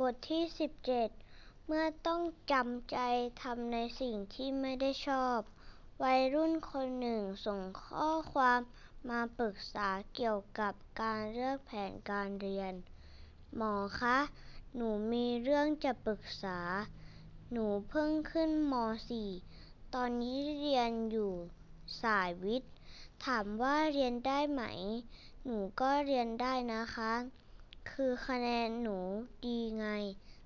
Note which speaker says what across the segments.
Speaker 1: บทที่ 17 เมื่อต้องจำใจทำในสิ่งที่ไม่ได้ชอบ วัยรุ่นคนหนึ่งส่งข้อความมาปรึกษาเกี่ยวกับการเลือกแผนการเรียน หมอคะ หนูมีเรื่องจะปรึกษา หนูเพิ่งขึ้นม .4 ตอนนี้เรียนอยู่สายวิทย์ ถามว่าเรียนได้ไหม หนูก็เรียนได้นะคะ คือคะแนนหนูดีไง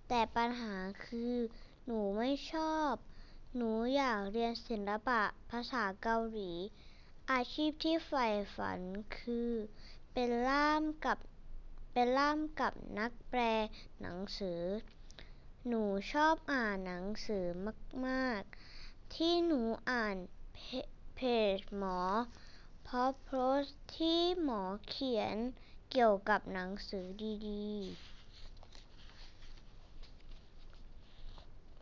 Speaker 1: แต่ปัญหาคือหนูไม่ชอบ หนูอยากเรียนศิลปะภาษาเกาหลี อาชีพที่ใฝ่ฝันคือ เป็นล่ามกับเป็นักแปลหนังสือ หนูชอบอ่านหนังสือมากๆ ที่หนูอ่านเพจหมอ เพราะโพสต์ที่หมอเขียน เกี่ยวกับหนังสือดีๆ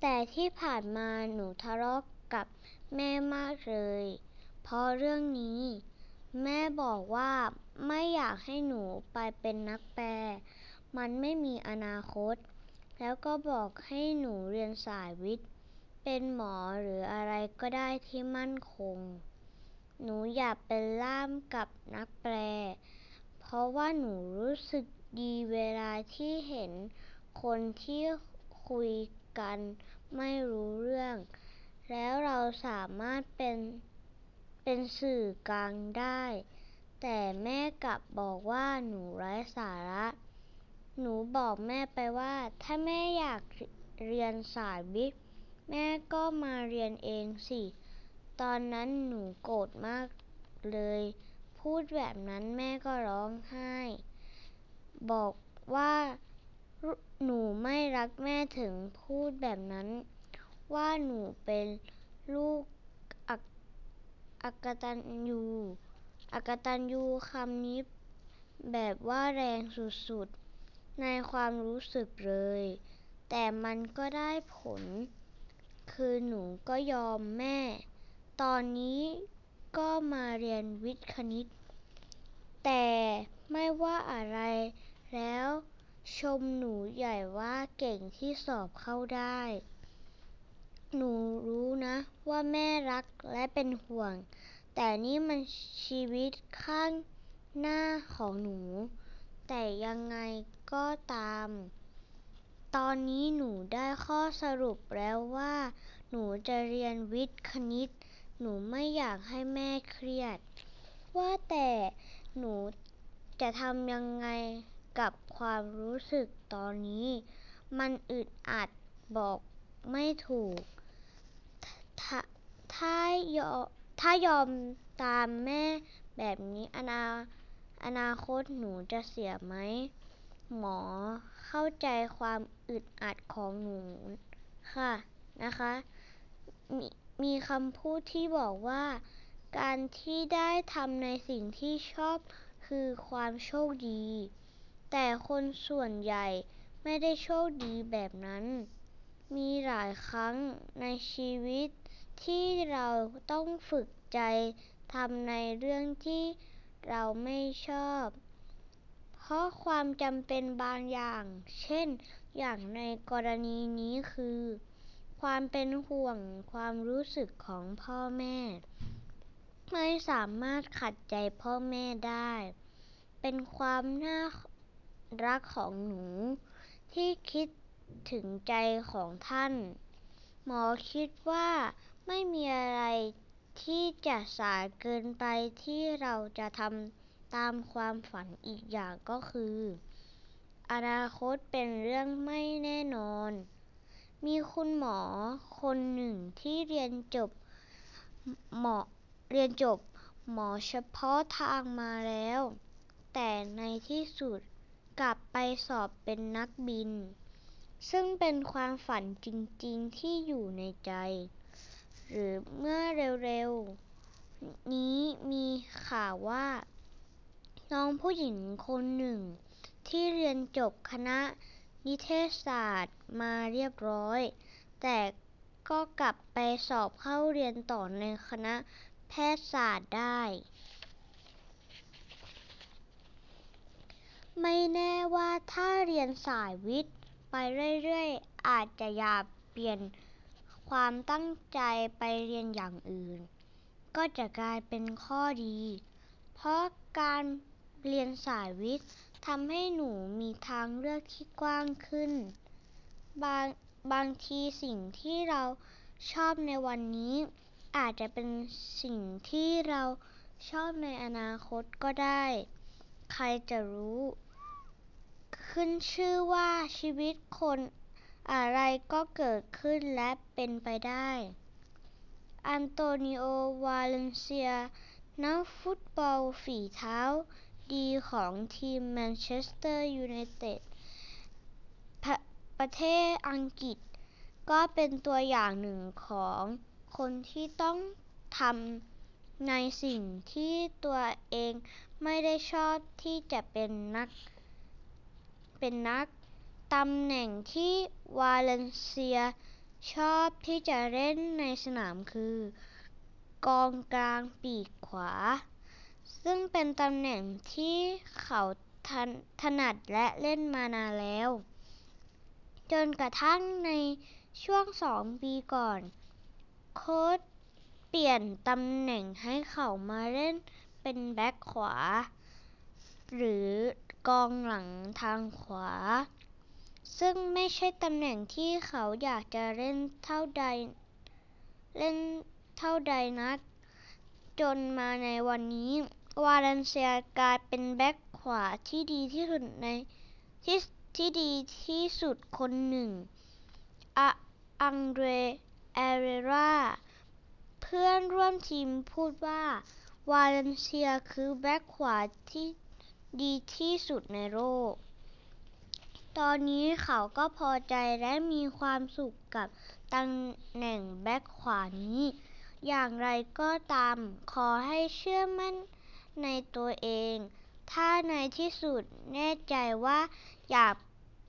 Speaker 1: แต่ที่ผ่านมาหนูทะเลาะกับแม่มากเลย เพราะเรื่องนี้ แม่บอกว่าไม่อยากให้หนูไปเป็นนักแปล มันไม่มีอนาคต แล้วก็บอกให้หนูเรียนสายวิทย์ เป็นหมอหรืออะไรก็ได้ที่มั่นคง หนูอยากเป็นล่ามกับนักแปล เพราะว่าหนูรู้สึกดีเวลาที่เห็นคนที่คุยกันไม่รู้เรื่อง แล้วเราสามารถเป็นสื่อกลางได้ แต่แม่กลับบอกว่าหนูไร้สาระ หนูบอกแม่ไปว่า ถ้าแม่อยากเรียนสายวิทย์แม่ก็มาเรียนเองสิ ตอนนั้นหนูโกรธมากเลย พูดแบบนั้นแม่ก็ร้องไห้ บอกว่าหนูไม่รักแม่ถึงพูดแบบนั้น ว่าหนูเป็นลูกอักตัญญูคำนี้แบบว่าแรงสุดๆ ในความรู้สึกเลย แต่มันก็ได้ผล คือหนูก็ยอมแม่ ตอนนี้ ก็มาเรียนวิทย์-คณิต แต่ไม่ว่าอะไรแล้วชมหนูใหญ่ว่าเก่งที่สอบเข้าได้ หนูรู้นะว่าแม่รักและเป็นห่วง แต่นี่มันชีวิตข้างหน้าของหนู แต่ยังไงก็ตาม ตอนนี้หนูได้ข้อสรุปแล้วว่า หนูจะเรียนวิทย์-คณิต หนูไม่อยากให้แม่เครียด ว่าแต่หนูจะทำยังไงกับความรู้สึกตอนนี้ มันอึดอัดบอกไม่ถูก ถ้ายอมตามแม่แบบนี้อนาคตหนูจะเสียไหม หมอเข้าใจความอึดอัดของหนูค่ะนะคะมี มีคำพูดที่บอกว่า การที่ได้ทำในสิ่งที่ชอบคือความโชคดี แต่คนส่วนใหญ่ไม่ได้โชคดีแบบนั้น มีหลายครั้งในชีวิตที่เราต้องฝึกใจทำในเรื่องที่เราไม่ชอบ เพราะความจำเป็นบางอย่าง เช่น อย่างในกรณีนี้คือ ความเป็นห่วงความรู้สึกของพ่อแม่ ไม่สามารถขัดใจพ่อแม่ได้ เป็นความน่ารักของหนู ที่คิดถึงใจของท่าน หมอคิดว่าไม่มีอะไรที่จะสายเกินไปที่เราจะทำตามความฝันอีกอย่างก็คือ อนาคตเป็นเรื่องไม่แน่นอน มีคุณหมอคนหนึ่งที่เรียนจบหมอเรียนจบหมอเฉพาะทางมาแล้ว แต่ในที่สุดกลับไปสอบเป็นนักบิน ซึ่งเป็นความฝันจริงๆที่อยู่ในใจ หรือเมื่อเร็วๆ นี้มีข่าวว่า น้องผู้หญิงคนหนึ่งที่เรียนจบคณะ นิเทศศาสตร์มาเรียบร้อย แต่ก็กลับไปสอบเข้าเรียนต่อในคณะแพทยศาสตร์ได้ ไม่แน่ว่าถ้าเรียนสายวิทย์ ไปเรื่อยๆ อาจจะอย่าเปลี่ยนความตั้งใจไปเรียนอย่างอื่น ก็จะกลายเป็นข้อดี เพราะการเรียนสายวิทย์ ทำให้หนูมีทางเลือกที่กว้างขึ้น บางบางทีสิ่งที่เราชอบในวันนี้ อาจจะเป็นสิ่งที่เราชอบในอนาคตก็ได้ ใครจะรู้ ขึ้นชื่อว่าชีวิตคนอะไรก็เกิดขึ้นและเป็นไปได้ อันโตนิโอ วาเลนเซีย นักฟุตบอลฝีเท้า ดีของทีมแมนเชสเตอร์ยูไนเต็ดประเทศอังกฤษ ก็เป็นตัวอย่างหนึ่งของคนที่ต้องทำในสิ่งที่ตัวเองไม่ได้ชอบที่จะเป็นนัก เป็นนักตำแหน่งที่วาเลนเซียชอบที่จะเล่นในสนามคือ กองกลางปีกขวา ซึ่งเป็นตำแหน่งที่เขาถถนัดและเล่นมานานแล้ว จนกระทั่งในช่วงสองปีก่อน โค้ชเปลี่ยนตำแหน่งให้เขามาเล่นเป็นแบ็คขวา หรือกองหลังทางขวา ซึ่งไม่ใช่ตำแหน่งที่เขาอยากจะเล่นเท่าใด เล่นเท่าใดนัก จนมาในวันนี้ วาเลนเซียกลายเป็นแบ็คขวาที่ดีที่สุดในที่ที่ดีที่สุดคนหนึ่งอะอังเดรแอเรราเพื่อนร่วมทีมพูดว่า วาเลนเซียคือแบ็คขวาที่ดีที่สุดในโลก ตอนนี้เขาก็พอใจและมีความสุขกับตำแหน่งแบ็คขวานี้ อย่างไรก็ตาม ขอให้เชื่อมั่นในตัวเอง ถ้าในที่สุดแน่ใจว่าอยาก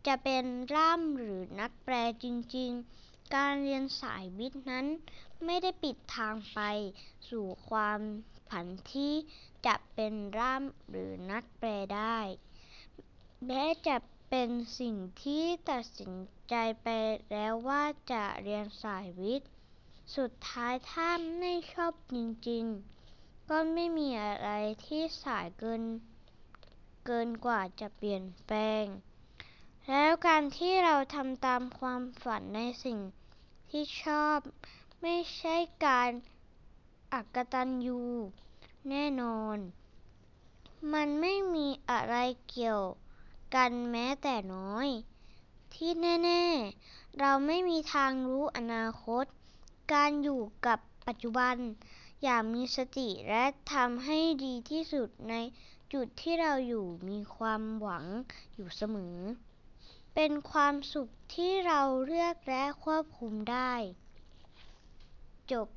Speaker 1: จะเป็นล่ามหรือนักแปลจริง ๆ การเรียนสายวิทย์นั้น ไม่ได้ปิดทางไป สู่ความฝันที่จะเป็นล่ามหรือนักแปลได้ แม้จะเป็นสิ่งที่ตัดสินใจไปแล้วว่าจะเรียนสายวิทย์ สุดท้ายถ้าไม่ชอบจริง ๆ ก็ไม่มีอะไรที่สายเกิน เกินกว่าจะเปลี่ยนแปลง แล้วการที่เราทำตามความฝันในสิ่งที่ชอบไม่ใช่การอักตัญญูแน่นอน มันไม่มีอะไรเกี่ยวกันแม้แต่น้อย ที่แน่ ๆ เราไม่มีทางรู้อนาคต การอยู่กับปัจจุบันอย่างมีสติและทำให้ดีที่สุดในจุดที่เราอยู่มีความหวังอยู่เสมอ เป็นความสุขที่เราเลือกและควบคุมได้ จบ